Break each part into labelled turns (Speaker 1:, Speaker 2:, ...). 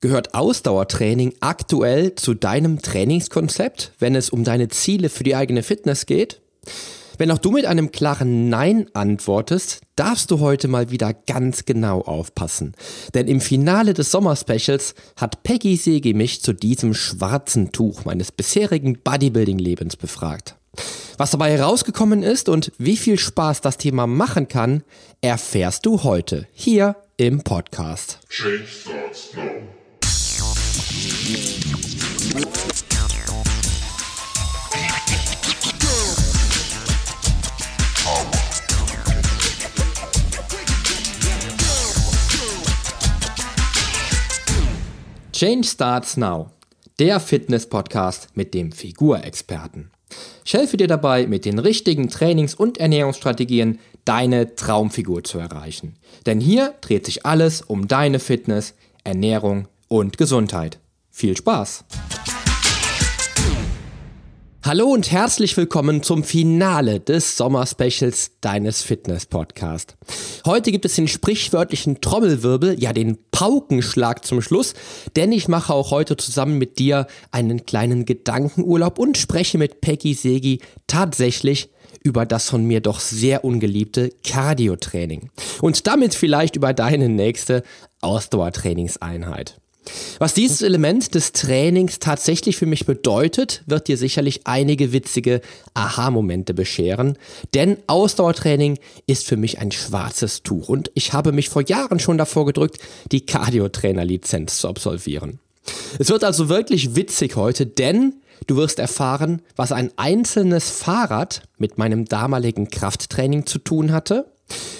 Speaker 1: Gehört Ausdauertraining aktuell zu deinem Trainingskonzept, wenn es um deine Ziele für die eigene Fitness geht? Wenn auch du mit einem klaren Nein antwortest, darfst du heute mal wieder ganz genau aufpassen. Denn im Finale des Sommerspecials hat Peggy Segi mich zu diesem schwarzen Tuch meines bisherigen Bodybuilding-Lebens befragt. Was dabei herausgekommen ist und wie viel Spaß das Thema machen kann, erfährst du heute hier im Podcast. Change starts now. Change Starts Now, der Fitness-Podcast mit dem Figurexperten. Ich helfe dir dabei, mit den richtigen Trainings- und Ernährungsstrategien deine Traumfigur zu erreichen. Denn hier dreht sich alles um deine Fitness, Ernährung und Gesundheit. Viel Spaß! Hallo und herzlich willkommen zum Finale des Sommerspecials deines Fitness-Podcasts. Heute gibt es den sprichwörtlichen Trommelwirbel, ja den Paukenschlag zum Schluss, denn ich mache auch heute zusammen mit dir einen kleinen Gedankenurlaub und spreche mit Peggy Segi tatsächlich über das von mir doch sehr ungeliebte Cardio-Training und damit vielleicht über deine nächste Ausdauertrainingseinheit. Was dieses Element des Trainings tatsächlich für mich bedeutet, wird dir sicherlich einige witzige Aha-Momente bescheren. Denn Ausdauertraining ist für mich ein schwarzes Tuch und ich habe mich vor Jahren schon davor gedrückt, die Cardio-Trainer-Lizenz zu absolvieren. Es wird also wirklich witzig heute, denn du wirst erfahren, was ein einzelnes Fahrrad mit meinem damaligen Krafttraining zu tun hatte.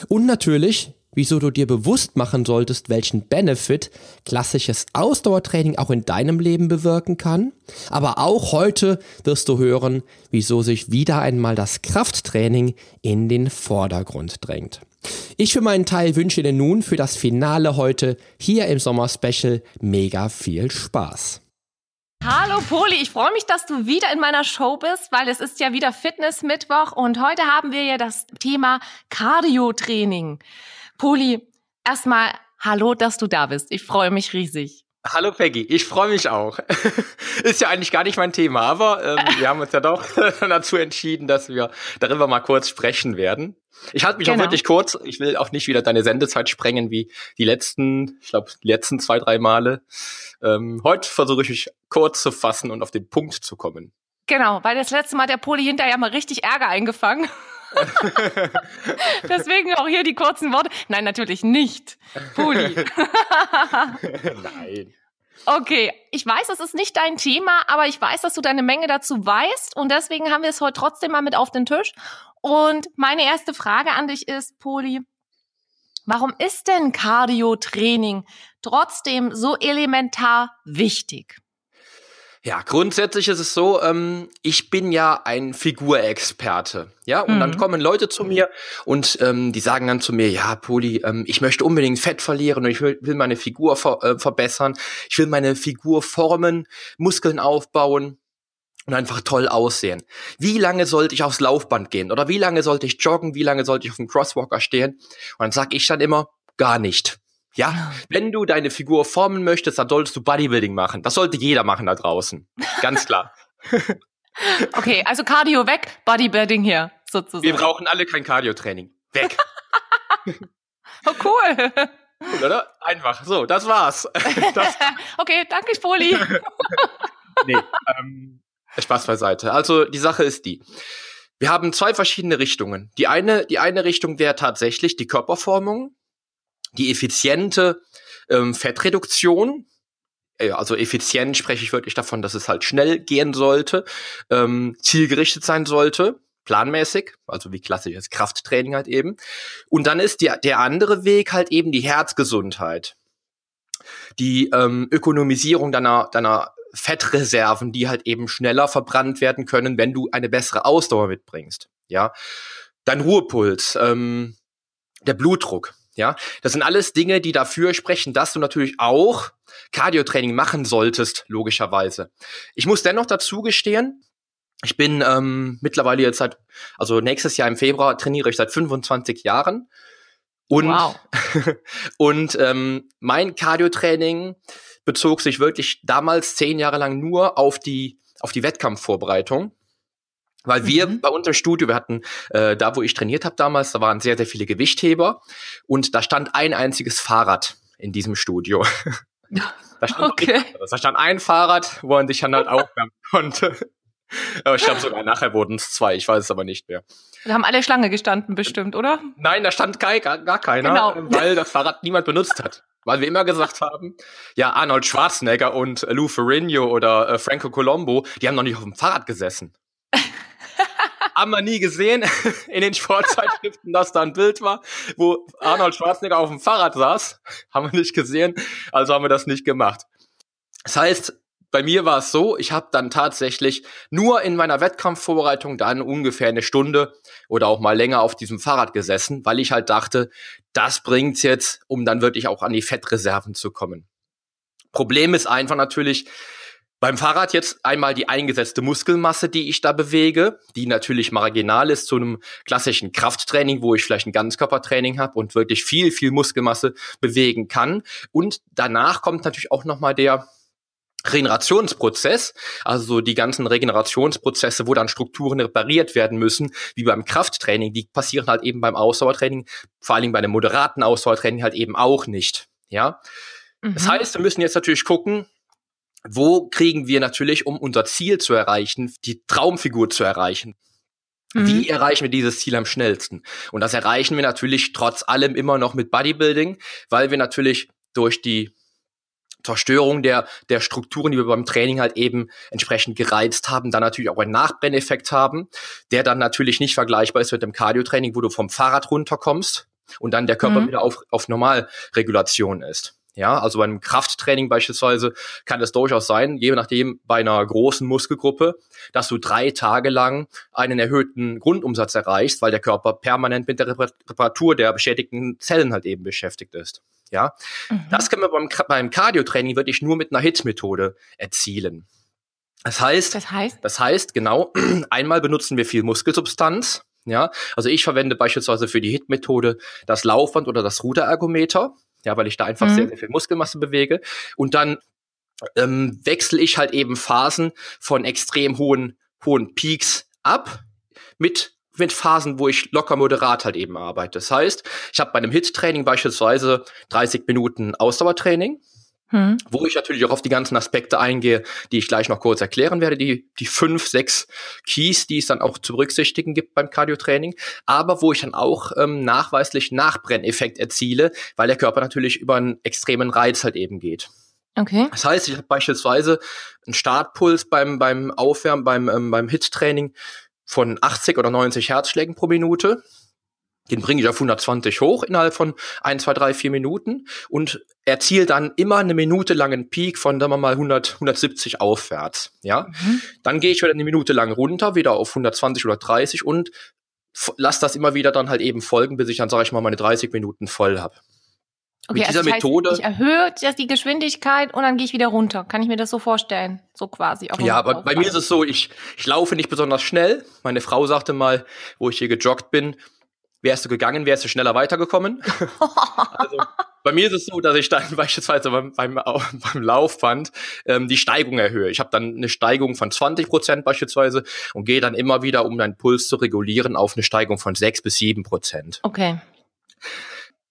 Speaker 1: Und natürlich, wieso du dir bewusst machen solltest, welchen Benefit klassisches Ausdauertraining auch in deinem Leben bewirken kann. Aber auch heute wirst du hören, wieso sich wieder einmal das Krafttraining in den Vordergrund drängt. Ich für meinen Teil wünsche dir nun für das Finale heute hier im Sommer-Special mega viel Spaß.
Speaker 2: Hallo Poli, ich freue mich, dass du wieder in meiner Show bist, weil es ist ja wieder Fitness-Mittwoch und heute haben wir ja das Thema Cardio-Training. Poli, erstmal hallo, dass du da bist. Ich freue mich riesig.
Speaker 3: Hallo Peggy, ich freue mich auch. Ist ja eigentlich gar nicht mein Thema, aber ähm, wir haben uns ja doch dazu entschieden, dass wir darüber mal kurz sprechen werden. Ich halte mich genau. auch wirklich kurz. Ich will auch nicht wieder deine Sendezeit sprengen wie die letzten, ich glaube, die letzten zwei, drei Male. Ähm, heute versuche ich mich kurz zu fassen und auf den Punkt zu kommen.
Speaker 2: Genau, weil das letzte Mal hat der Poli hinterher mal richtig Ärger eingefangen. Deswegen auch hier die kurzen Worte. Nein, natürlich nicht. Puli. Nein. Okay, ich weiß, es ist nicht dein Thema, aber ich weiß, dass du deine Menge dazu weißt und deswegen haben wir es heute trotzdem mal mit auf den Tisch. Und meine erste Frage an dich ist, Poli, warum ist denn Cardio-Training trotzdem so elementar wichtig?
Speaker 3: Ja, grundsätzlich ist es so, ähm, ich bin ja ein Figurexperte. Ja, und mhm. dann kommen Leute zu mir und ähm, die sagen dann zu mir, ja, Poli, ähm, ich möchte unbedingt Fett verlieren und ich will, will meine Figur ver äh, verbessern, ich will meine Figur formen, Muskeln aufbauen und einfach toll aussehen. Wie lange sollte ich aufs Laufband gehen? Oder wie lange sollte ich joggen? Wie lange sollte ich auf dem Crosswalker stehen? Und dann sag ich dann immer, gar nicht. Ja, wenn du deine Figur formen möchtest, dann solltest du Bodybuilding machen. Das sollte jeder machen da draußen. Ganz klar.
Speaker 2: okay, also Cardio weg, Bodybuilding hier, sozusagen.
Speaker 3: Wir brauchen alle kein Cardio-Training. Weg.
Speaker 2: oh, cool.
Speaker 3: Cool, oder? Einfach. So, das war's.
Speaker 2: Das okay, danke, Poli.
Speaker 3: nee, ähm, Spaß beiseite. Also, die Sache ist die. Wir haben zwei verschiedene Richtungen. Die eine, die eine Richtung wäre tatsächlich die Körperformung die effiziente ähm, Fettreduktion, also effizient spreche ich wirklich davon, dass es halt schnell gehen sollte, ähm, zielgerichtet sein sollte, planmäßig, also wie klassisches Krafttraining halt eben. Und dann ist die, der andere Weg halt eben die Herzgesundheit. Die ähm, Ökonomisierung deiner, deiner Fettreserven, die halt eben schneller verbrannt werden können, wenn du eine bessere Ausdauer mitbringst. Ja, dein Ruhepuls, ähm, der Blutdruck, ja, das sind alles Dinge, die dafür sprechen, dass du natürlich auch Cardiotraining machen solltest, logischerweise. Ich muss dennoch dazu gestehen, ich bin ähm, mittlerweile jetzt seit, also nächstes Jahr im Februar trainiere ich seit 25 Jahren. Und, wow. und ähm, mein Cardiotraining bezog sich wirklich damals zehn Jahre lang nur auf die, auf die Wettkampfvorbereitung. Weil wir mhm. bei uns im Studio, wir hatten äh, da, wo ich trainiert habe damals, da waren sehr, sehr viele Gewichtheber und da stand ein einziges Fahrrad in diesem Studio. Da stand, okay. da stand ein Fahrrad, wo man sich dann halt aufwärmen konnte. Aber ich glaube sogar nachher wurden es zwei, ich weiß es aber nicht mehr.
Speaker 2: Da haben alle Schlange gestanden bestimmt, oder?
Speaker 3: Nein, da stand gar, gar keiner, genau. weil das Fahrrad niemand benutzt hat. Weil wir immer gesagt haben, ja, Arnold Schwarzenegger und Lou Ferrigno oder äh, Franco Colombo, die haben noch nicht auf dem Fahrrad gesessen. Haben wir nie gesehen in den Sportzeitschriften, dass da ein Bild war, wo Arnold Schwarzenegger auf dem Fahrrad saß. Haben wir nicht gesehen, also haben wir das nicht gemacht. Das heißt, bei mir war es so, ich habe dann tatsächlich nur in meiner Wettkampfvorbereitung dann ungefähr eine Stunde oder auch mal länger auf diesem Fahrrad gesessen, weil ich halt dachte, das bringt's jetzt, um dann wirklich auch an die Fettreserven zu kommen. Problem ist einfach natürlich, beim Fahrrad jetzt einmal die eingesetzte Muskelmasse, die ich da bewege, die natürlich marginal ist zu einem klassischen Krafttraining, wo ich vielleicht ein Ganzkörpertraining habe und wirklich viel, viel Muskelmasse bewegen kann. Und danach kommt natürlich auch nochmal der Regenerationsprozess, also die ganzen Regenerationsprozesse, wo dann Strukturen repariert werden müssen, wie beim Krafttraining, die passieren halt eben beim Ausdauertraining, vor allen Dingen bei einem moderaten Ausdauertraining halt eben auch nicht. Ja, mhm. das heißt, wir müssen jetzt natürlich gucken, wo kriegen wir natürlich, um unser Ziel zu erreichen, die Traumfigur zu erreichen. Mhm. Wie erreichen wir dieses Ziel am schnellsten? Und das erreichen wir natürlich trotz allem immer noch mit Bodybuilding, weil wir natürlich durch die Zerstörung der, der Strukturen, die wir beim Training halt eben entsprechend gereizt haben, dann natürlich auch einen Nachbrenneffekt haben, der dann natürlich nicht vergleichbar ist mit dem Cardio-Training, wo du vom Fahrrad runterkommst und dann der Körper mhm. wieder auf, auf Normalregulation ist. Ja, also beim Krafttraining beispielsweise kann es durchaus sein, je nachdem bei einer großen Muskelgruppe, dass du drei Tage lang einen erhöhten Grundumsatz erreichst, weil der Körper permanent mit der Reparatur der beschädigten Zellen halt eben beschäftigt ist. Ja, mhm. das können wir beim, beim Cardio-Training wirklich nur mit einer HIT-Methode erzielen. Das heißt, das heißt, das heißt, genau, einmal benutzen wir viel Muskelsubstanz. Ja, also ich verwende beispielsweise für die HIT-Methode das Laufband oder das Ruderergometer. Ja, weil ich da einfach mhm. sehr, sehr viel Muskelmasse bewege. Und dann ähm, wechsle ich halt eben Phasen von extrem hohen, hohen Peaks ab mit mit Phasen, wo ich locker moderat halt eben arbeite. Das heißt, ich habe bei einem Hit-Training beispielsweise 30 Minuten Ausdauertraining, hm. wo ich natürlich auch auf die ganzen Aspekte eingehe, die ich gleich noch kurz erklären werde, die, die fünf, sechs Keys, die es dann auch zu berücksichtigen gibt beim Cardio-Training, aber wo ich dann auch ähm, nachweislich Nachbrenneffekt erziele, weil der Körper natürlich über einen extremen Reiz halt eben geht. Okay. Das heißt, ich habe beispielsweise einen Startpuls beim, beim Aufwärmen, beim, ähm, beim Hit-Training von 80 oder 90 Herzschlägen pro Minute. Den bringe ich auf 120 hoch innerhalb von 1, 2, 3, 4 Minuten und erziele dann immer eine Minute langen Peak von, sagen wir mal, 100, 170 aufwärts. Ja, mhm. dann gehe ich wieder eine Minute lang runter, wieder auf 120 oder 30 und lass das immer wieder dann halt eben folgen, bis ich dann, sage ich mal, meine 30 Minuten voll habe.
Speaker 2: Okay, Mit dieser also Methode. Heißt, ich erhöhe die Geschwindigkeit und dann gehe ich wieder runter. Kann ich mir das so vorstellen? So quasi.
Speaker 3: ja, aber bei mir ist es so, ich, ich laufe nicht besonders schnell. Meine Frau sagte mal, wo ich hier gejoggt bin, wärst du gegangen, wärst du schneller weitergekommen. also bei mir ist es so, dass ich dann beispielsweise beim, beim, beim Laufband ähm, die Steigung erhöhe. Ich habe dann eine Steigung von 20 Prozent beispielsweise und gehe dann immer wieder, um deinen Puls zu regulieren, auf eine Steigung von 6 bis 7 Prozent.
Speaker 2: Okay.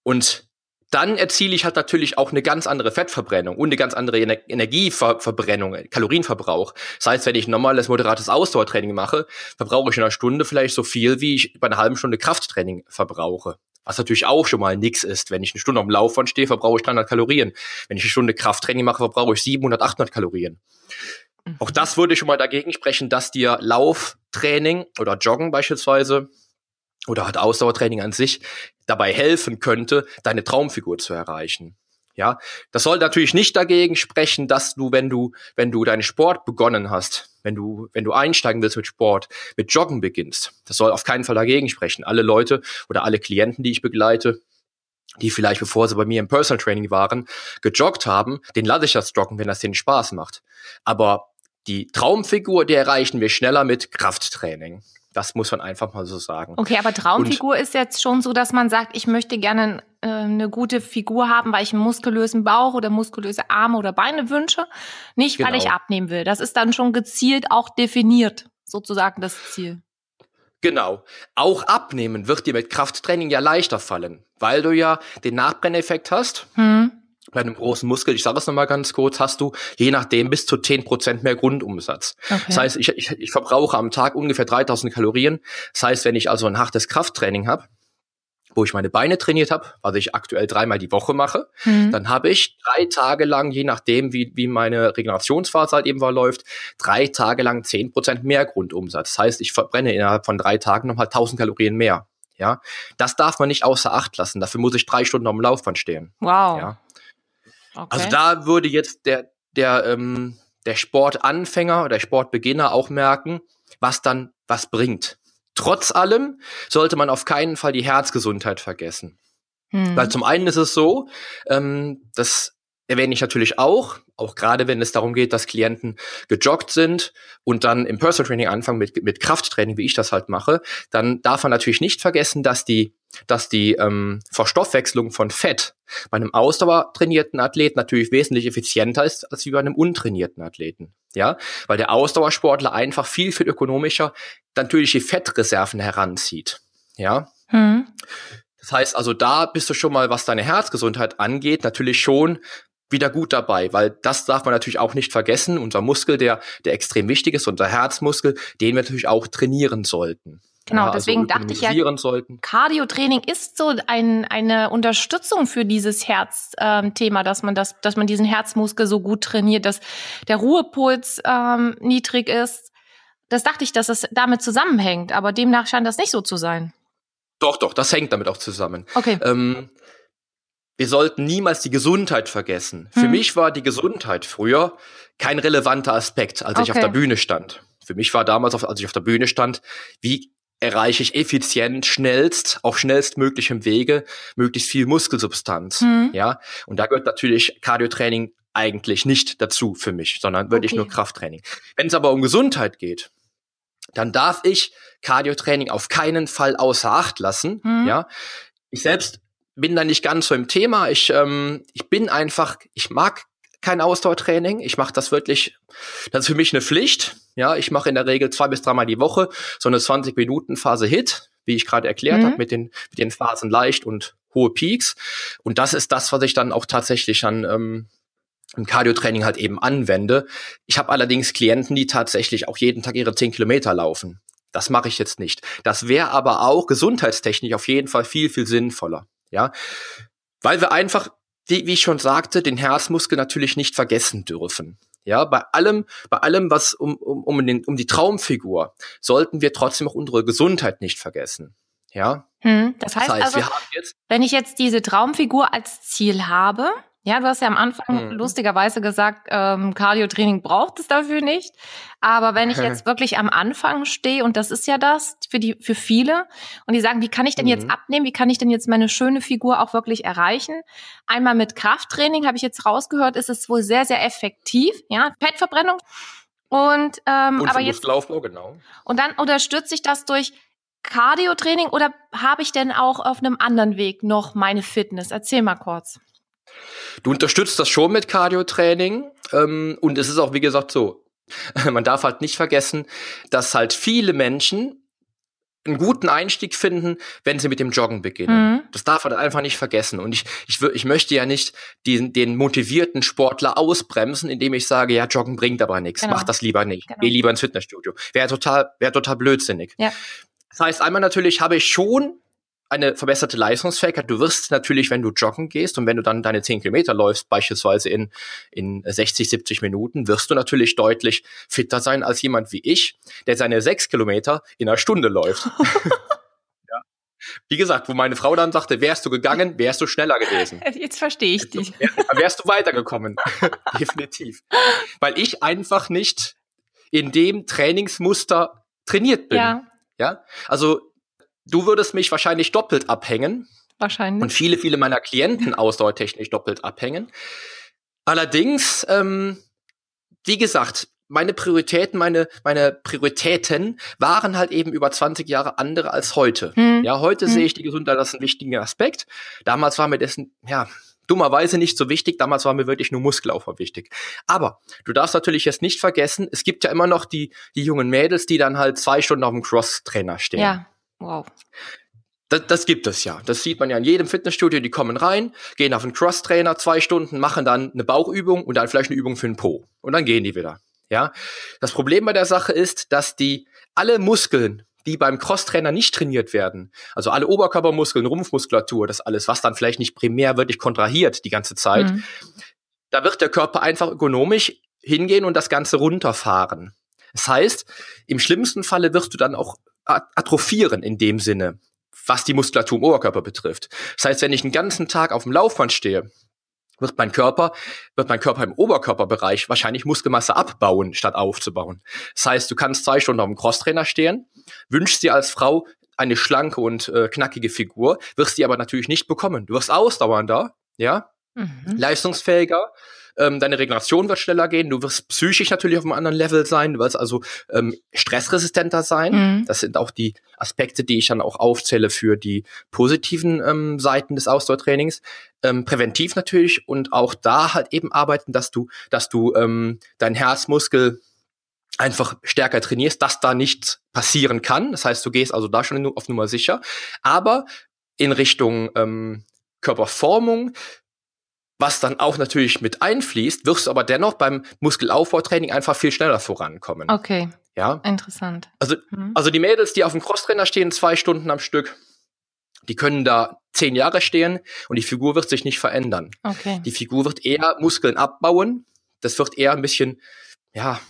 Speaker 3: Und dann erziele ich halt natürlich auch eine ganz andere Fettverbrennung und eine ganz andere Ener Energieverbrennung, Kalorienverbrauch. Das heißt, wenn ich normales, moderates Ausdauertraining mache, verbrauche ich in einer Stunde vielleicht so viel, wie ich bei einer halben Stunde Krafttraining verbrauche. Was natürlich auch schon mal nix ist. Wenn ich eine Stunde am Laufband stehe, verbrauche ich 300 Kalorien. Wenn ich eine Stunde Krafttraining mache, verbrauche ich 700, 800 Kalorien. Mhm. Auch das würde schon mal dagegen sprechen, dass dir Lauftraining oder Joggen beispielsweise oder hat Ausdauertraining an sich dabei helfen könnte, deine Traumfigur zu erreichen. Ja, das soll natürlich nicht dagegen sprechen, dass du, wenn du, wenn du deinen Sport begonnen hast, wenn du, wenn du einsteigen willst mit Sport, mit Joggen beginnst. Das soll auf keinen Fall dagegen sprechen. Alle Leute oder alle Klienten, die ich begleite, die vielleicht bevor sie bei mir im Personal Training waren, gejoggt haben, den lasse ich das joggen, wenn das denen Spaß macht. Aber die Traumfigur, die erreichen wir schneller mit Krafttraining. Das muss man einfach mal so sagen.
Speaker 2: Okay, aber Traumfigur Und, ist jetzt schon so, dass man sagt, ich möchte gerne äh, eine gute Figur haben, weil ich einen muskulösen Bauch oder muskulöse Arme oder Beine wünsche, nicht genau. weil ich genau. abnehmen will. Das ist dann schon gezielt auch definiert, sozusagen das Ziel.
Speaker 3: Genau. Auch abnehmen wird dir mit Krafttraining ja leichter fallen, weil du ja den Nachbrenneffekt hast. Hm. Bei einem großen Muskel, ich sage es nochmal ganz kurz, hast du je nachdem bis zu 10% mehr Grundumsatz. Okay. Das heißt, ich, ich, ich verbrauche am Tag ungefähr 3000 Kalorien. Das heißt, wenn ich also ein hartes Krafttraining habe, wo ich meine Beine trainiert habe, was ich aktuell dreimal die Woche mache, mhm. dann habe ich drei Tage lang, je nachdem, wie, wie meine Regenerationsphase halt eben verläuft, drei Tage lang zehn Prozent mehr Grundumsatz. Das heißt, ich verbrenne innerhalb von drei Tagen nochmal 1000 Kalorien mehr. Ja, das darf man nicht außer Acht lassen. Dafür muss ich drei Stunden am Laufband stehen.
Speaker 2: Wow.
Speaker 3: Ja. Okay. Also da würde jetzt der, der, ähm, der Sportanfänger oder der Sportbeginner auch merken, was dann was bringt. Trotz allem sollte man auf keinen Fall die Herzgesundheit vergessen. Hm. Weil zum einen ist es so, ähm, das erwähne ich natürlich auch, auch gerade wenn es darum geht, dass Klienten gejoggt sind und dann im Personal Training anfangen mit, mit Krafttraining, wie ich das halt mache, dann darf man natürlich nicht vergessen, dass die, dass die ähm, Verstoffwechslung von Fett bei einem ausdauertrainierten Athleten natürlich wesentlich effizienter ist als wie bei einem untrainierten Athleten. Ja, weil der Ausdauersportler einfach viel, viel ökonomischer natürlich die Fettreserven heranzieht. Ja. Hm. Das heißt also, da bist du schon mal, was deine Herzgesundheit angeht, natürlich schon wieder gut dabei, weil das darf man natürlich auch nicht vergessen. Unser Muskel, der, der extrem wichtig ist, unser Herzmuskel, den wir natürlich auch trainieren sollten.
Speaker 2: Genau, ja, deswegen also dachte ich ja,
Speaker 3: sollten.
Speaker 2: Cardio-Training ist so ein, eine Unterstützung für dieses Herzthema, ähm, dass man das, dass man diesen Herzmuskel so gut trainiert, dass der Ruhepuls ähm, niedrig ist. Das dachte ich, dass es damit zusammenhängt, aber demnach scheint das nicht so zu sein.
Speaker 3: Doch, doch, das hängt damit auch zusammen.
Speaker 2: Okay.
Speaker 3: Ähm, wir sollten niemals die Gesundheit vergessen. Hm. Für mich war die Gesundheit früher kein relevanter Aspekt, als okay. ich auf der Bühne stand. Für mich war damals, als ich auf der Bühne stand, wie erreiche ich effizient, schnellst, auf schnellstmöglichem Wege möglichst viel Muskelsubstanz. Hm. Ja, und da gehört natürlich Cardiotraining eigentlich nicht dazu für mich, sondern wirklich okay. nur Krafttraining. Wenn es aber um Gesundheit geht, dann darf ich Cardiotraining auf keinen Fall außer Acht lassen. Hm. Ja, ich selbst bin da nicht ganz so im Thema. Ich, ähm, ich bin einfach, ich mag kein Ausdauertraining. Ich mache das wirklich, das ist für mich eine Pflicht. Ja, ich mache in der Regel zwei bis dreimal die Woche so eine 20 Minuten Phase Hit, wie ich gerade erklärt mhm. habe, mit den, mit den Phasen leicht und hohe Peaks. Und das ist das, was ich dann auch tatsächlich an ähm, im Cardio-Training halt eben anwende. Ich habe allerdings Klienten, die tatsächlich auch jeden Tag ihre 10 Kilometer laufen. Das mache ich jetzt nicht. Das wäre aber auch gesundheitstechnisch auf jeden Fall viel, viel sinnvoller. Ja, weil wir einfach, wie, wie ich schon sagte, den Herzmuskel natürlich nicht vergessen dürfen. Ja, bei allem, bei allem, was um, um, um, den, um die Traumfigur, sollten wir trotzdem auch unsere Gesundheit nicht vergessen. Ja.
Speaker 2: Hm, das heißt, das heißt also, wenn ich jetzt diese Traumfigur als Ziel habe, ja, du hast ja am Anfang mhm. lustigerweise gesagt, ähm, Cardio-Training braucht es dafür nicht. Aber wenn ich jetzt wirklich am Anfang stehe, und das ist ja das für die, für viele, und die sagen, wie kann ich denn mhm. jetzt abnehmen? Wie kann ich denn jetzt meine schöne Figur auch wirklich erreichen? Einmal mit Krafttraining habe ich jetzt rausgehört, ist es wohl sehr, sehr effektiv. Ja, Fettverbrennung. Und, ähm,
Speaker 3: und
Speaker 2: aber jetzt.
Speaker 3: Muskelaufbau, genau.
Speaker 2: Und dann unterstütze ich das durch Cardio-Training oder habe ich denn auch auf einem anderen Weg noch meine Fitness? Erzähl mal kurz.
Speaker 3: Du unterstützt das schon mit Cardio-Training ähm, und es ist auch, wie gesagt, so. Man darf halt nicht vergessen, dass halt viele Menschen einen guten Einstieg finden, wenn sie mit dem Joggen beginnen. Mhm. Das darf man einfach nicht vergessen. Und ich, ich, ich möchte ja nicht den, den motivierten Sportler ausbremsen, indem ich sage, ja, Joggen bringt aber nichts. Genau. Mach das lieber nicht. Genau. Geh lieber ins Fitnessstudio. Wäre total, wäre total blödsinnig.
Speaker 2: Ja.
Speaker 3: Das heißt, einmal natürlich habe ich schon eine verbesserte Leistungsfähigkeit. Du wirst natürlich, wenn du joggen gehst und wenn du dann deine 10 Kilometer läufst, beispielsweise in, in 60, 70 Minuten, wirst du natürlich deutlich fitter sein als jemand wie ich, der seine 6 Kilometer in einer Stunde läuft. ja. Wie gesagt, wo meine Frau dann sagte, wärst du gegangen, wärst du schneller gewesen.
Speaker 2: Jetzt verstehe ich dich.
Speaker 3: wärst du weitergekommen. Definitiv. Weil ich einfach nicht in dem Trainingsmuster trainiert bin. Ja. Ja, also Du würdest mich wahrscheinlich doppelt abhängen.
Speaker 2: Wahrscheinlich.
Speaker 3: Und viele, viele meiner Klienten ausdauertechnisch doppelt abhängen. Allerdings, ähm, wie gesagt, meine Prioritäten, meine, meine Prioritäten waren halt eben über 20 Jahre andere als heute. Hm. Ja, heute hm. sehe ich die Gesundheit als einen wichtigen Aspekt. Damals war mir dessen, ja, dummerweise nicht so wichtig. Damals war mir wirklich nur Muskelaufbau wichtig. Aber du darfst natürlich jetzt nicht vergessen, es gibt ja immer noch die, die jungen Mädels, die dann halt zwei Stunden auf dem Cross-Trainer stehen.
Speaker 2: Ja, wow.
Speaker 3: Das, das gibt es ja. Das sieht man ja in jedem Fitnessstudio. Die kommen rein, gehen auf einen Cross-Trainer zwei Stunden, machen dann eine Bauchübung und dann vielleicht eine Übung für den Po. Und dann gehen die wieder. Ja. Das Problem bei der Sache ist, dass die alle Muskeln, die beim Cross-Trainer nicht trainiert werden, also alle Oberkörpermuskeln, Rumpfmuskulatur, das alles, was dann vielleicht nicht primär wirklich kontrahiert die ganze Zeit, mhm. da wird der Körper einfach ökonomisch hingehen und das Ganze runterfahren. Das heißt, im schlimmsten Falle wirst du dann auch atrophieren in dem Sinne was die Muskulatur im Oberkörper betrifft. Das heißt, wenn ich einen ganzen Tag auf dem Laufband stehe, wird mein Körper, wird mein Körper im Oberkörperbereich wahrscheinlich Muskelmasse abbauen, statt aufzubauen. Das heißt, du kannst zwei Stunden auf dem Crosstrainer stehen, wünschst dir als Frau eine schlanke und äh, knackige Figur, wirst die aber natürlich nicht bekommen. Du wirst ausdauernder, ja, mhm. leistungsfähiger, ähm, deine Regeneration wird schneller gehen, du wirst psychisch natürlich auf einem anderen Level sein, du wirst also ähm, stressresistenter sein. Mhm. Das sind auch die Aspekte, die ich dann auch aufzähle für die positiven ähm, Seiten des Ausdauertrainings. Ähm, präventiv natürlich und auch da halt eben arbeiten, dass du, dass du ähm, dein Herzmuskel einfach stärker trainierst, dass da nichts passieren kann. Das heißt, du gehst also da schon auf Nummer sicher. Aber in Richtung ähm, Körperformung was dann auch natürlich mit einfließt, wirst du aber dennoch beim Muskelaufbautraining einfach viel schneller vorankommen.
Speaker 2: Okay.
Speaker 3: Ja.
Speaker 2: Interessant.
Speaker 3: Also, mhm. also die Mädels, die auf dem Crosstrainer stehen, zwei Stunden am Stück, die können da zehn Jahre stehen und die Figur wird sich nicht verändern.
Speaker 2: Okay.
Speaker 3: Die Figur wird eher Muskeln abbauen. Das wird eher ein bisschen, ja,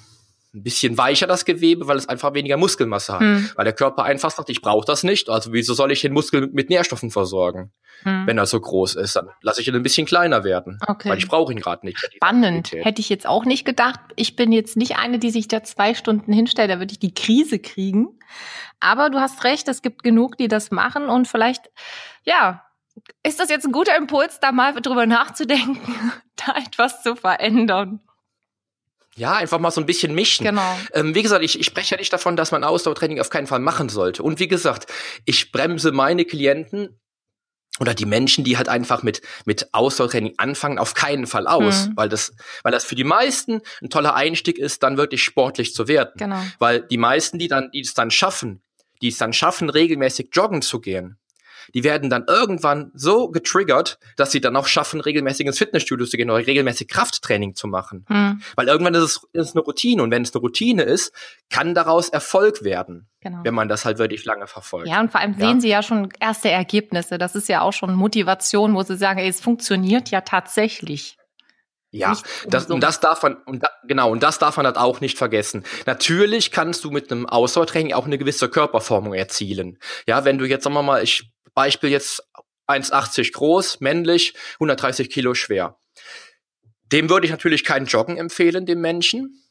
Speaker 3: ein bisschen weicher das Gewebe, weil es einfach weniger Muskelmasse hat. Hm. Weil der Körper einfach sagt, ich brauche das nicht. Also wieso soll ich den Muskel mit Nährstoffen versorgen? Hm. Wenn er so groß ist, dann lasse ich ihn ein bisschen kleiner werden.
Speaker 2: Okay.
Speaker 3: Weil ich brauche ihn gerade nicht.
Speaker 2: Spannend. Hätte ich jetzt auch nicht gedacht. Ich bin jetzt nicht eine, die sich da zwei Stunden hinstellt. Da würde ich die Krise kriegen. Aber du hast recht, es gibt genug, die das machen. Und vielleicht, ja, ist das jetzt ein guter Impuls, da mal drüber nachzudenken, da etwas zu verändern.
Speaker 3: Ja, einfach mal so ein bisschen mischen.
Speaker 2: Genau.
Speaker 3: Ähm, wie gesagt, ich, ich spreche ja nicht davon, dass man Ausdauertraining auf keinen Fall machen sollte. Und wie gesagt, ich bremse meine Klienten oder die Menschen, die halt einfach mit mit Ausdauertraining anfangen, auf keinen Fall aus, mhm. weil das weil das für die meisten ein toller Einstieg ist, dann wirklich sportlich zu werden.
Speaker 2: Genau.
Speaker 3: Weil die meisten, die dann die es dann schaffen, die es dann schaffen, regelmäßig joggen zu gehen, die werden dann irgendwann so getriggert, dass sie dann auch schaffen, regelmäßig ins Fitnessstudio zu gehen oder regelmäßig Krafttraining zu machen. Hm. Weil irgendwann ist es ist eine Routine und wenn es eine Routine ist, kann daraus Erfolg werden. Genau. Wenn man das halt wirklich lange verfolgt.
Speaker 2: Ja, und vor allem ja. sehen sie ja schon erste Ergebnisse. Das ist ja auch schon Motivation, wo sie sagen, ey, es funktioniert ja tatsächlich.
Speaker 3: Ja, das, und das darf man, und da, genau, und das darf man halt auch nicht vergessen. Natürlich kannst du mit einem Ausdauertraining auch eine gewisse Körperformung erzielen. Ja, wenn du jetzt, sagen wir mal, ich Beispiel jetzt 1,80 groß, männlich, 130 Kilo schwer. Dem würde ich natürlich keinen Joggen empfehlen, dem Menschen.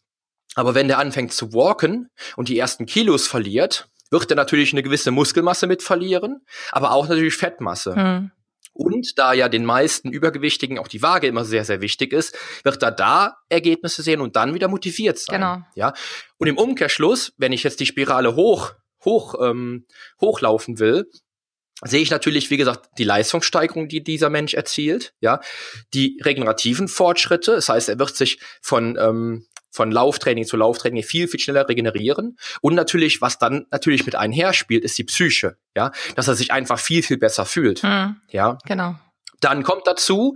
Speaker 3: Aber wenn der anfängt zu walken und die ersten Kilos verliert, wird er natürlich eine gewisse Muskelmasse mit verlieren, aber auch natürlich Fettmasse. Hm. Und da ja den meisten Übergewichtigen auch die Waage immer sehr, sehr wichtig ist, wird er da Ergebnisse sehen und dann wieder motiviert sein.
Speaker 2: Genau.
Speaker 3: Ja. Und im Umkehrschluss, wenn ich jetzt die Spirale hoch, hoch, ähm, hochlaufen will, sehe ich natürlich, wie gesagt, die Leistungssteigerung, die dieser Mensch erzielt, ja, die regenerativen Fortschritte, das heißt, er wird sich von ähm, von Lauftraining zu Lauftraining viel viel schneller regenerieren und natürlich, was dann natürlich mit einherspielt, ist die Psyche, ja, dass er sich einfach viel viel besser fühlt,
Speaker 2: mhm.
Speaker 3: ja,
Speaker 2: genau.
Speaker 3: Dann kommt dazu,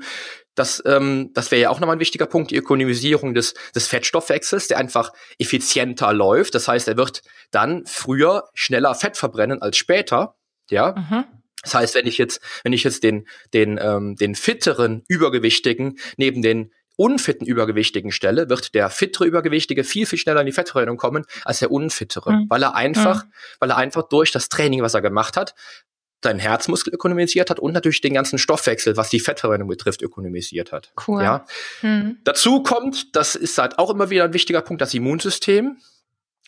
Speaker 3: dass ähm, das wäre ja auch nochmal ein wichtiger Punkt, die Ökonomisierung des, des Fettstoffwechsels, der einfach effizienter läuft. Das heißt, er wird dann früher schneller Fett verbrennen als später ja. Mhm. Das heißt, wenn ich jetzt, wenn ich jetzt den, den, ähm, den fitteren Übergewichtigen neben den unfitten Übergewichtigen stelle, wird der fittere Übergewichtige viel, viel schneller in die Fettverbrennung kommen als der unfittere, mhm. weil er einfach, mhm. weil er einfach durch das Training, was er gemacht hat, seinen Herzmuskel ökonomisiert hat und natürlich den ganzen Stoffwechsel, was die Fettverbrennung betrifft, ökonomisiert hat.
Speaker 2: Cool.
Speaker 3: Ja. Mhm. Dazu kommt, das ist halt auch immer wieder ein wichtiger Punkt, das Immunsystem.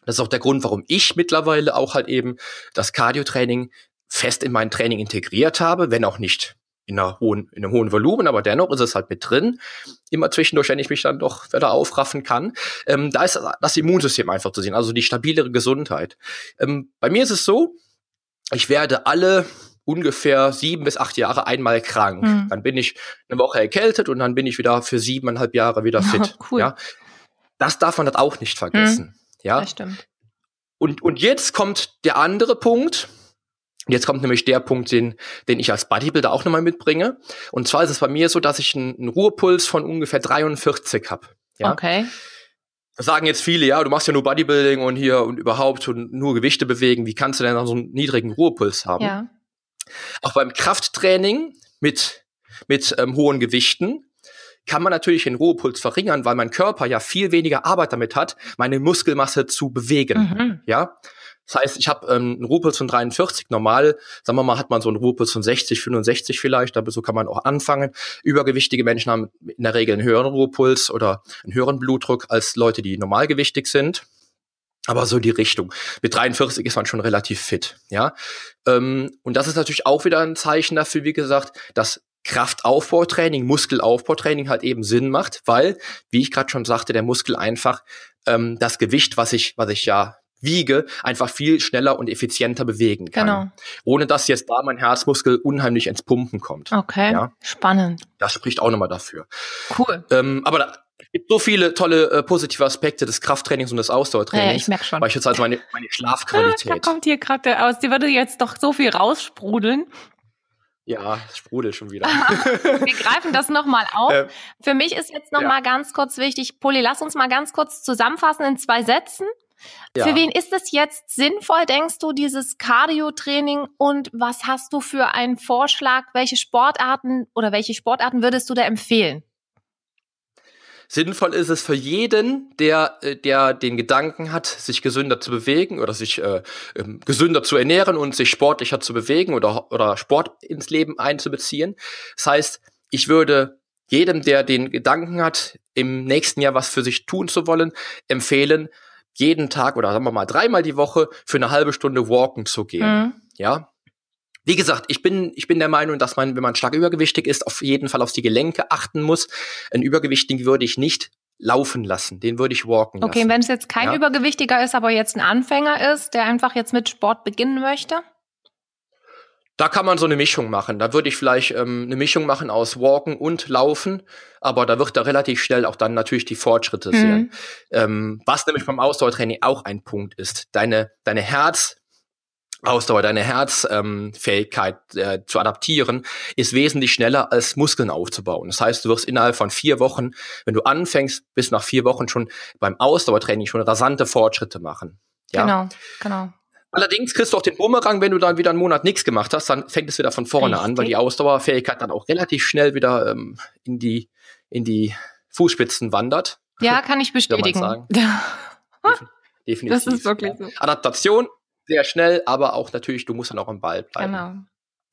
Speaker 3: Das ist auch der Grund, warum ich mittlerweile auch halt eben das Cardiotraining fest in mein Training integriert habe, wenn auch nicht in, einer hohen, in einem hohen Volumen, aber dennoch ist es halt mit drin. Immer zwischendurch, wenn ich mich dann doch wieder aufraffen kann. Ähm, da ist das Immunsystem einfach zu sehen, also die stabilere Gesundheit. Ähm, bei mir ist es so, ich werde alle ungefähr sieben bis acht Jahre einmal krank. Mhm. Dann bin ich eine Woche erkältet und dann bin ich wieder für siebeneinhalb Jahre wieder fit. cool. Ja, das darf man das auch nicht vergessen. Mhm. Ja,
Speaker 2: das stimmt.
Speaker 3: Und, und jetzt kommt der andere Punkt. Jetzt kommt nämlich der Punkt, den, den ich als Bodybuilder auch nochmal mitbringe. Und zwar ist es bei mir so, dass ich einen, einen Ruhepuls von ungefähr 43 habe. Ja?
Speaker 2: Okay.
Speaker 3: Das sagen jetzt viele, ja, du machst ja nur Bodybuilding und hier und überhaupt und nur Gewichte bewegen. Wie kannst du denn dann so einen niedrigen Ruhepuls haben?
Speaker 2: Ja.
Speaker 3: Auch beim Krafttraining mit, mit ähm, hohen Gewichten kann man natürlich den Ruhepuls verringern, weil mein Körper ja viel weniger Arbeit damit hat, meine Muskelmasse zu bewegen. Mhm. Ja. Das heißt, ich habe ähm, einen Ruhepuls von 43. Normal, sagen wir mal, hat man so einen Ruhepuls von 60, 65 vielleicht, aber so kann man auch anfangen. Übergewichtige Menschen haben in der Regel einen höheren Ruhepuls oder einen höheren Blutdruck als Leute, die normalgewichtig sind. Aber so die Richtung. Mit 43 ist man schon relativ fit, ja. Ähm, und das ist natürlich auch wieder ein Zeichen dafür, wie gesagt, dass Kraftaufbautraining, Muskelaufbautraining halt eben Sinn macht, weil, wie ich gerade schon sagte, der Muskel einfach ähm, das Gewicht, was ich, was ich ja wiege, einfach viel schneller und effizienter bewegen kann. Genau. Ohne dass jetzt da mein Herzmuskel unheimlich ins Pumpen kommt.
Speaker 2: Okay. Ja? Spannend.
Speaker 3: Das spricht auch nochmal dafür.
Speaker 2: Cool.
Speaker 3: Ähm, aber da, es gibt so viele tolle äh, positive Aspekte des Krafttrainings und des Ausdauertrainings. Ja,
Speaker 2: ich merke schon.
Speaker 3: Beispielsweise meine, meine Schlafqualität.
Speaker 2: da kommt hier gerade aus. Die würde jetzt doch so viel raussprudeln.
Speaker 3: Ja, sprudelt schon wieder.
Speaker 2: Wir greifen das nochmal auf. Ähm, Für mich ist jetzt nochmal ja. ganz kurz wichtig, Poli, lass uns mal ganz kurz zusammenfassen in zwei Sätzen. Ja. Für wen ist es jetzt sinnvoll, denkst du, dieses Cardio-Training und was hast du für einen Vorschlag? Welche Sportarten oder welche Sportarten würdest du da empfehlen?
Speaker 3: Sinnvoll ist es für jeden, der, äh, der den Gedanken hat, sich gesünder zu bewegen oder sich äh, ähm, gesünder zu ernähren und sich sportlicher zu bewegen oder, oder Sport ins Leben einzubeziehen. Das heißt, ich würde jedem, der den Gedanken hat, im nächsten Jahr was für sich tun zu wollen, empfehlen, jeden Tag oder sagen wir mal dreimal die Woche für eine halbe Stunde walken zu gehen. Mhm. Ja. Wie gesagt, ich bin, ich bin der Meinung, dass man, wenn man stark übergewichtig ist, auf jeden Fall auf die Gelenke achten muss. Ein Übergewichtigen würde ich nicht laufen lassen, den würde ich walken lassen.
Speaker 2: Okay, wenn es jetzt kein ja? Übergewichtiger ist, aber jetzt ein Anfänger ist, der einfach jetzt mit Sport beginnen möchte?
Speaker 3: Da kann man so eine Mischung machen. Da würde ich vielleicht ähm, eine Mischung machen aus Walken und Laufen, aber da wird er relativ schnell auch dann natürlich die Fortschritte mhm. sehen. Ähm, was nämlich beim Ausdauertraining auch ein Punkt ist. Deine, deine Herz, Ausdauer, deine Herzfähigkeit ähm, äh, zu adaptieren, ist wesentlich schneller als Muskeln aufzubauen. Das heißt, du wirst innerhalb von vier Wochen, wenn du anfängst, bis nach vier Wochen schon beim Ausdauertraining schon rasante Fortschritte machen.
Speaker 2: Ja? Genau, genau.
Speaker 3: Allerdings kriegst du auch den Bumerang, wenn du dann wieder einen Monat nichts gemacht hast, dann fängt es wieder von vorne Richtig. an, weil die Ausdauerfähigkeit dann auch relativ schnell wieder ähm, in die in die Fußspitzen wandert.
Speaker 2: Ja, kann ich bestätigen.
Speaker 3: Sagen. Definitiv.
Speaker 2: Das ist wirklich so.
Speaker 3: Adaptation sehr schnell, aber auch natürlich, du musst dann auch am Ball bleiben.
Speaker 2: Genau.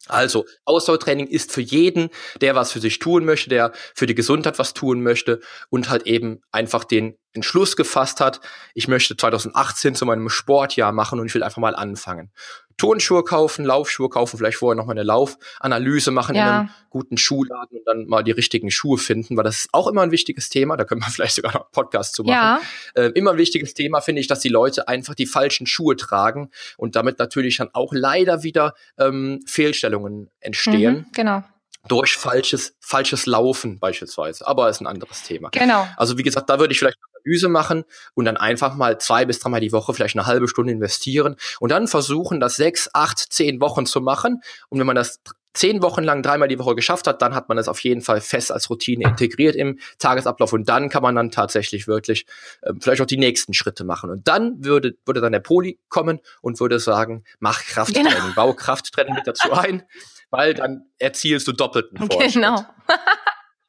Speaker 3: Also, Ausdauertraining ist für jeden, der was für sich tun möchte, der für die Gesundheit was tun möchte und halt eben einfach den Entschluss gefasst hat, ich möchte 2018 zu meinem Sportjahr machen und ich will einfach mal anfangen. Turnschuhe kaufen, Laufschuhe kaufen, vielleicht vorher noch mal eine Laufanalyse machen ja. in einem guten Schuhladen und dann mal die richtigen Schuhe finden, weil das ist auch immer ein wichtiges Thema. Da können wir vielleicht sogar noch einen Podcast zu machen. Ja. Äh, immer ein wichtiges Thema finde ich, dass die Leute einfach die falschen Schuhe tragen und damit natürlich dann auch leider wieder ähm, Fehlstellungen entstehen. Mhm,
Speaker 2: genau
Speaker 3: durch falsches, falsches Laufen beispielsweise. Aber ist ein anderes Thema.
Speaker 2: Genau.
Speaker 3: Also wie gesagt, da würde ich vielleicht Analyse machen und dann einfach mal zwei bis dreimal die Woche vielleicht eine halbe Stunde investieren und dann versuchen, das sechs, acht, zehn Wochen zu machen. Und wenn man das zehn Wochen lang dreimal die Woche geschafft hat, dann hat man es auf jeden Fall fest als Routine integriert im Tagesablauf und dann kann man dann tatsächlich wirklich äh, vielleicht auch die nächsten Schritte machen. Und dann würde, würde dann der Poli kommen und würde sagen, mach Krafttraining, genau. bau Krafttraining mit dazu ein, weil dann erzielst du doppelten Fortschritt. Genau.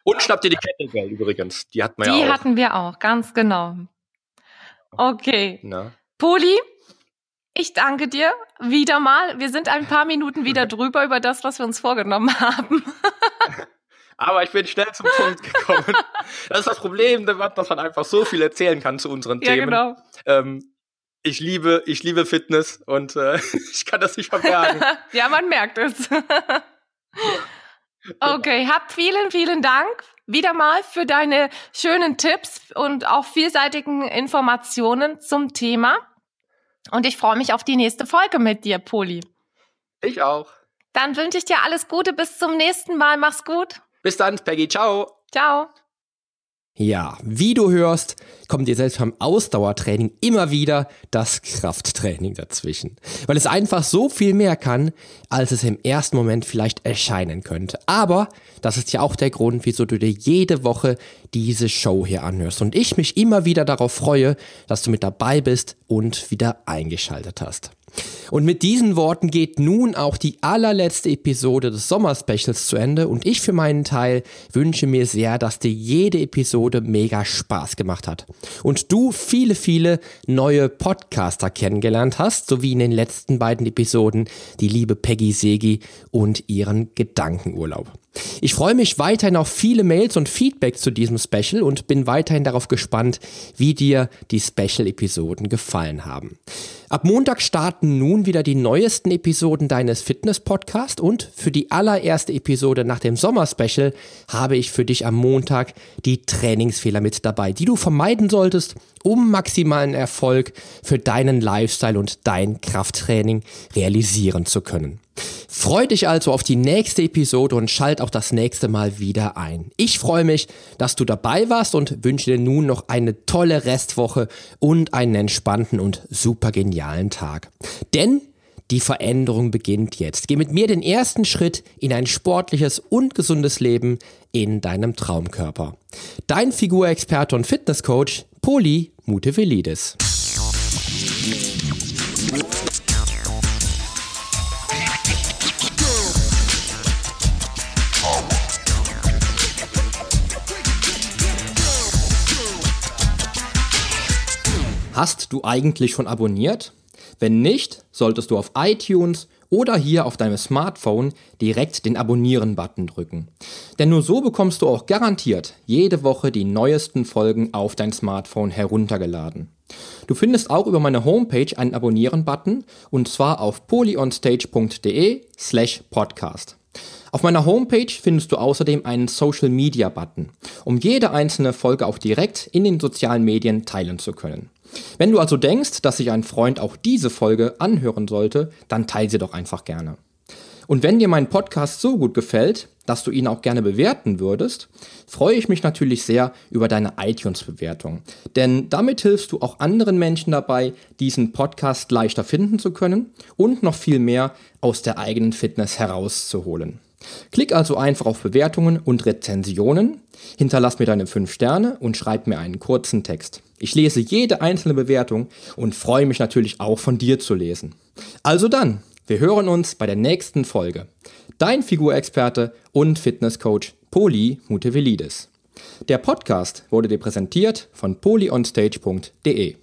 Speaker 3: Und schnapp dir die Kettlebell übrigens. Die hatten wir
Speaker 2: die
Speaker 3: ja auch.
Speaker 2: Die hatten wir auch, ganz genau. Okay. Na? Poli, ich danke dir wieder mal. Wir sind ein paar Minuten wieder drüber über das, was wir uns vorgenommen haben.
Speaker 3: Aber ich bin schnell zum Punkt gekommen. Das ist das Problem, dass man einfach so viel erzählen kann zu unseren ja, Themen. Genau. Ähm, ich liebe, ich liebe Fitness und äh, ich kann das nicht verbergen.
Speaker 2: ja, man merkt es. Okay, hab vielen, vielen Dank wieder mal für deine schönen Tipps und auch vielseitigen Informationen zum Thema. Und ich freue mich auf die nächste Folge mit dir, Poli.
Speaker 4: Ich auch.
Speaker 2: Dann wünsche ich dir alles Gute. Bis zum nächsten Mal. Mach's gut.
Speaker 4: Bis dann, Peggy. Ciao.
Speaker 2: Ciao.
Speaker 3: Ja, wie du hörst, kommt dir selbst beim Ausdauertraining immer wieder das Krafttraining dazwischen. Weil es einfach so viel mehr kann, als es im ersten Moment vielleicht erscheinen könnte. Aber das ist ja auch der Grund, wieso du dir jede Woche diese Show hier anhörst. Und ich mich immer wieder darauf freue, dass du mit dabei bist und wieder eingeschaltet hast. Und mit diesen Worten geht nun auch die allerletzte Episode des Sommerspecials zu Ende und ich für meinen Teil wünsche mir sehr, dass dir jede Episode mega Spaß gemacht hat und du viele, viele neue Podcaster kennengelernt hast, sowie in den letzten beiden Episoden die liebe Peggy Segi und ihren Gedankenurlaub. Ich freue mich weiterhin auf viele Mails und Feedback zu diesem Special und bin weiterhin darauf gespannt, wie dir die Special-Episoden gefallen haben. Ab Montag starten nun wieder die neuesten Episoden deines Fitness-Podcasts und für die allererste Episode nach dem Sommer-Special habe ich für dich am Montag die Trainingsfehler mit dabei, die du vermeiden solltest, um maximalen Erfolg für deinen Lifestyle und dein Krafttraining realisieren zu können. Freu dich also auf die nächste Episode und schalt auch das nächste Mal wieder ein. Ich freue mich, dass du dabei warst und wünsche dir nun noch eine tolle Restwoche und einen entspannten und super genialen Tag. Denn die Veränderung beginnt jetzt. Geh mit mir den ersten Schritt in ein sportliches und gesundes Leben in deinem Traumkörper. Dein Figurexperte und Fitnesscoach Poli Mutevelidis. Hast du eigentlich schon abonniert? Wenn nicht, solltest du auf iTunes oder hier auf deinem Smartphone direkt den Abonnieren-Button drücken. Denn nur so bekommst du auch garantiert jede Woche die neuesten Folgen auf dein Smartphone heruntergeladen. Du findest auch über meine Homepage einen Abonnieren-Button und zwar auf polyonstage.de slash podcast. Auf meiner Homepage findest du außerdem einen Social Media Button, um jede einzelne Folge auch direkt in den sozialen Medien teilen zu können. Wenn du also denkst, dass sich ein Freund auch diese Folge anhören sollte, dann teile sie doch einfach gerne. Und wenn dir mein Podcast so gut gefällt, dass du ihn auch gerne bewerten würdest, freue ich mich natürlich sehr über deine iTunes-Bewertung. Denn damit hilfst du auch anderen Menschen dabei, diesen Podcast leichter finden zu können und noch viel mehr aus der eigenen Fitness herauszuholen. Klick also einfach auf Bewertungen und Rezensionen, hinterlass mir deine 5 Sterne und schreib mir einen kurzen Text. Ich lese jede einzelne Bewertung und freue mich natürlich auch von dir zu lesen. Also dann, wir hören uns bei der nächsten Folge. Dein Figurexperte und Fitnesscoach Poli Mutevelidis. Der Podcast wurde dir präsentiert von polyonstage.de.